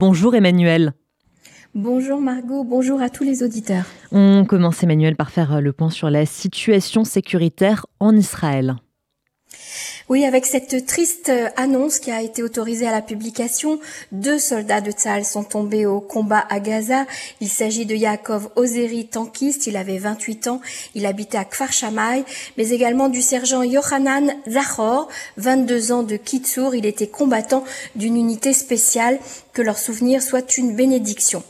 Bonjour Emmanuel. Bonjour Margot, bonjour à tous les auditeurs. On commence Emmanuel par faire le point sur la situation sécuritaire en Israël. Oui, avec cette triste annonce qui a été autorisée à la publication, deux soldats de Tzal sont tombés au combat à Gaza. Il s'agit de Yaakov Ozeri, tankiste, il avait 28 ans, il habitait à Kfar Shammai, mais également du sergent Yohanan Zachor, 22 ans de Kitsour, il était combattant d'une unité spéciale, que leur souvenir soit une bénédiction.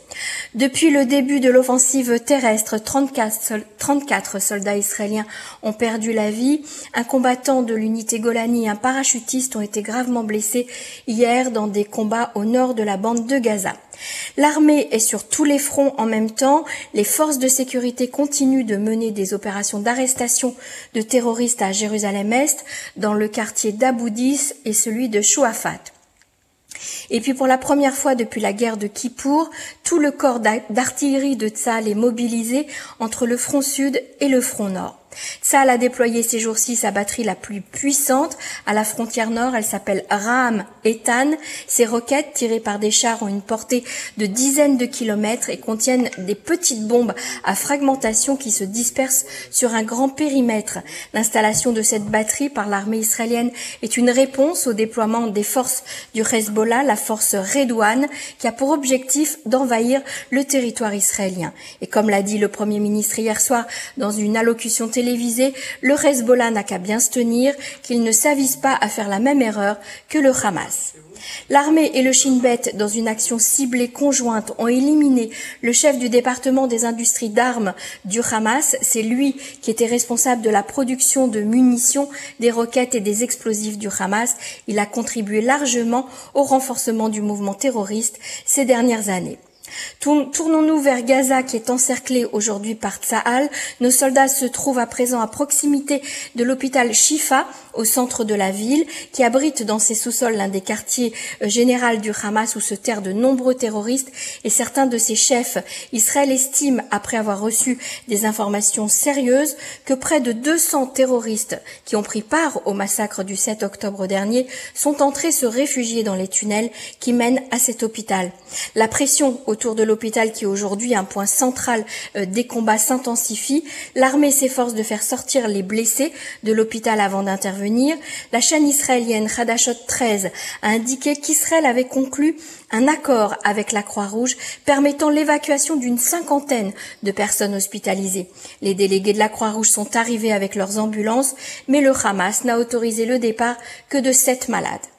Depuis le début de l'offensive terrestre, 34, 34 soldats israéliens ont perdu la vie, un combattant de l'unité Golani un parachutiste ont été gravement blessés hier dans des combats au nord de la bande de Gaza. L'armée est sur tous les fronts en même temps. Les forces de sécurité continuent de mener des opérations d'arrestation de terroristes à Jérusalem-Est, dans le quartier d'Aboudis et celui de Chouafat. Et puis pour la première fois depuis la guerre de Kippour, tout le corps d'artillerie de Tzal est mobilisé entre le front sud et le front nord. Tzal a déployé ces jours-ci sa batterie la plus puissante à la frontière nord. Elle s'appelle Ram Etan. Ces roquettes tirées par des chars ont une portée de dizaines de kilomètres et contiennent des petites bombes à fragmentation qui se dispersent sur un grand périmètre. L'installation de cette batterie par l'armée israélienne est une réponse au déploiement des forces du Hezbollah, la force Redouane, qui a pour objectif d'envahir le territoire israélien. Et comme l'a dit le Premier ministre hier soir dans une allocution le Hezbollah n'a qu'à bien se tenir, qu'il ne s'avise pas à faire la même erreur que le Hamas. L'armée et le Shin Bet, dans une action ciblée conjointe, ont éliminé le chef du département des industries d'armes du Hamas. C'est lui qui était responsable de la production de munitions, des roquettes et des explosifs du Hamas. Il a contribué largement au renforcement du mouvement terroriste ces dernières années. Tournons-nous vers Gaza qui est encerclé aujourd'hui par Tsahal. Nos soldats se trouvent à présent à proximité de l'hôpital Shifa au centre de la ville qui abrite dans ses sous-sols l'un des quartiers euh, généraux du Hamas où se terrent de nombreux terroristes et certains de ses chefs. Israël estime, après avoir reçu des informations sérieuses, que près de 200 terroristes qui ont pris part au massacre du 7 octobre dernier sont entrés se réfugier dans les tunnels qui mènent à cet hôpital. La pression autour de l'hôpital qui est aujourd'hui un point central euh, des combats s'intensifie. L'armée s'efforce de faire sortir les blessés de l'hôpital avant d'intervenir. La chaîne israélienne Hadashot 13 a indiqué qu'Israël avait conclu un accord avec la Croix-Rouge permettant l'évacuation d'une cinquantaine de personnes hospitalisées. Les délégués de la Croix-Rouge sont arrivés avec leurs ambulances, mais le Hamas n'a autorisé le départ que de sept malades.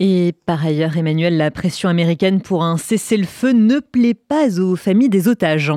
Et par ailleurs, Emmanuel, la pression américaine pour un cessez-le-feu ne plaît pas aux familles des otages.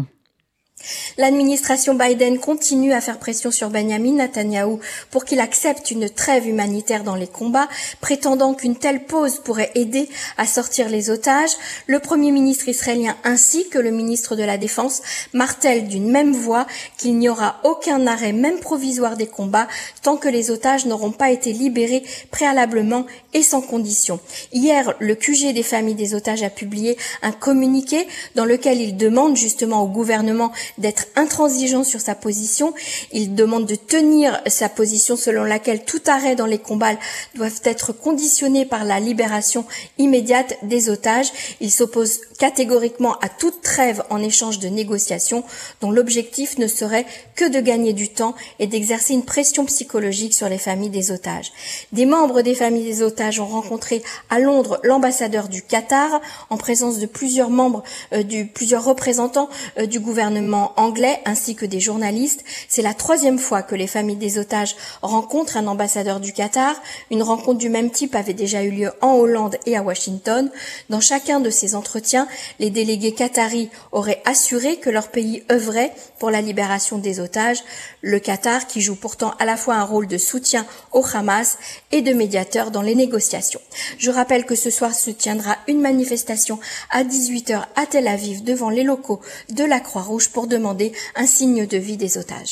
L'administration Biden continue à faire pression sur Benjamin Netanyahu pour qu'il accepte une trêve humanitaire dans les combats, prétendant qu'une telle pause pourrait aider à sortir les otages. Le Premier ministre israélien ainsi que le ministre de la Défense martèlent d'une même voix qu'il n'y aura aucun arrêt, même provisoire, des combats tant que les otages n'auront pas été libérés préalablement et sans condition. Hier, le QG des familles des otages a publié un communiqué dans lequel il demande justement au gouvernement d'être intransigeant sur sa position. Il demande de tenir sa position selon laquelle tout arrêt dans les combats doivent être conditionnés par la libération immédiate des otages. Il s'oppose catégoriquement à toute trêve en échange de négociations dont l'objectif ne serait que de gagner du temps et d'exercer une pression psychologique sur les familles des otages. Des membres des familles des otages ont rencontré à Londres l'ambassadeur du Qatar en présence de plusieurs membres euh, du plusieurs représentants euh, du gouvernement anglais ainsi que des journalistes. C'est la troisième fois que les familles des otages rencontrent un ambassadeur du Qatar. Une rencontre du même type avait déjà eu lieu en Hollande et à Washington. Dans chacun de ces entretiens, les délégués qataris auraient assuré que leur pays œuvrait pour la libération des otages. Le Qatar, qui joue pourtant à la fois un rôle de soutien au Hamas et de médiateur dans les négociations. Je rappelle que ce soir se tiendra une manifestation à 18h à Tel Aviv devant les locaux de la Croix-Rouge pour demander un signe de vie des otages.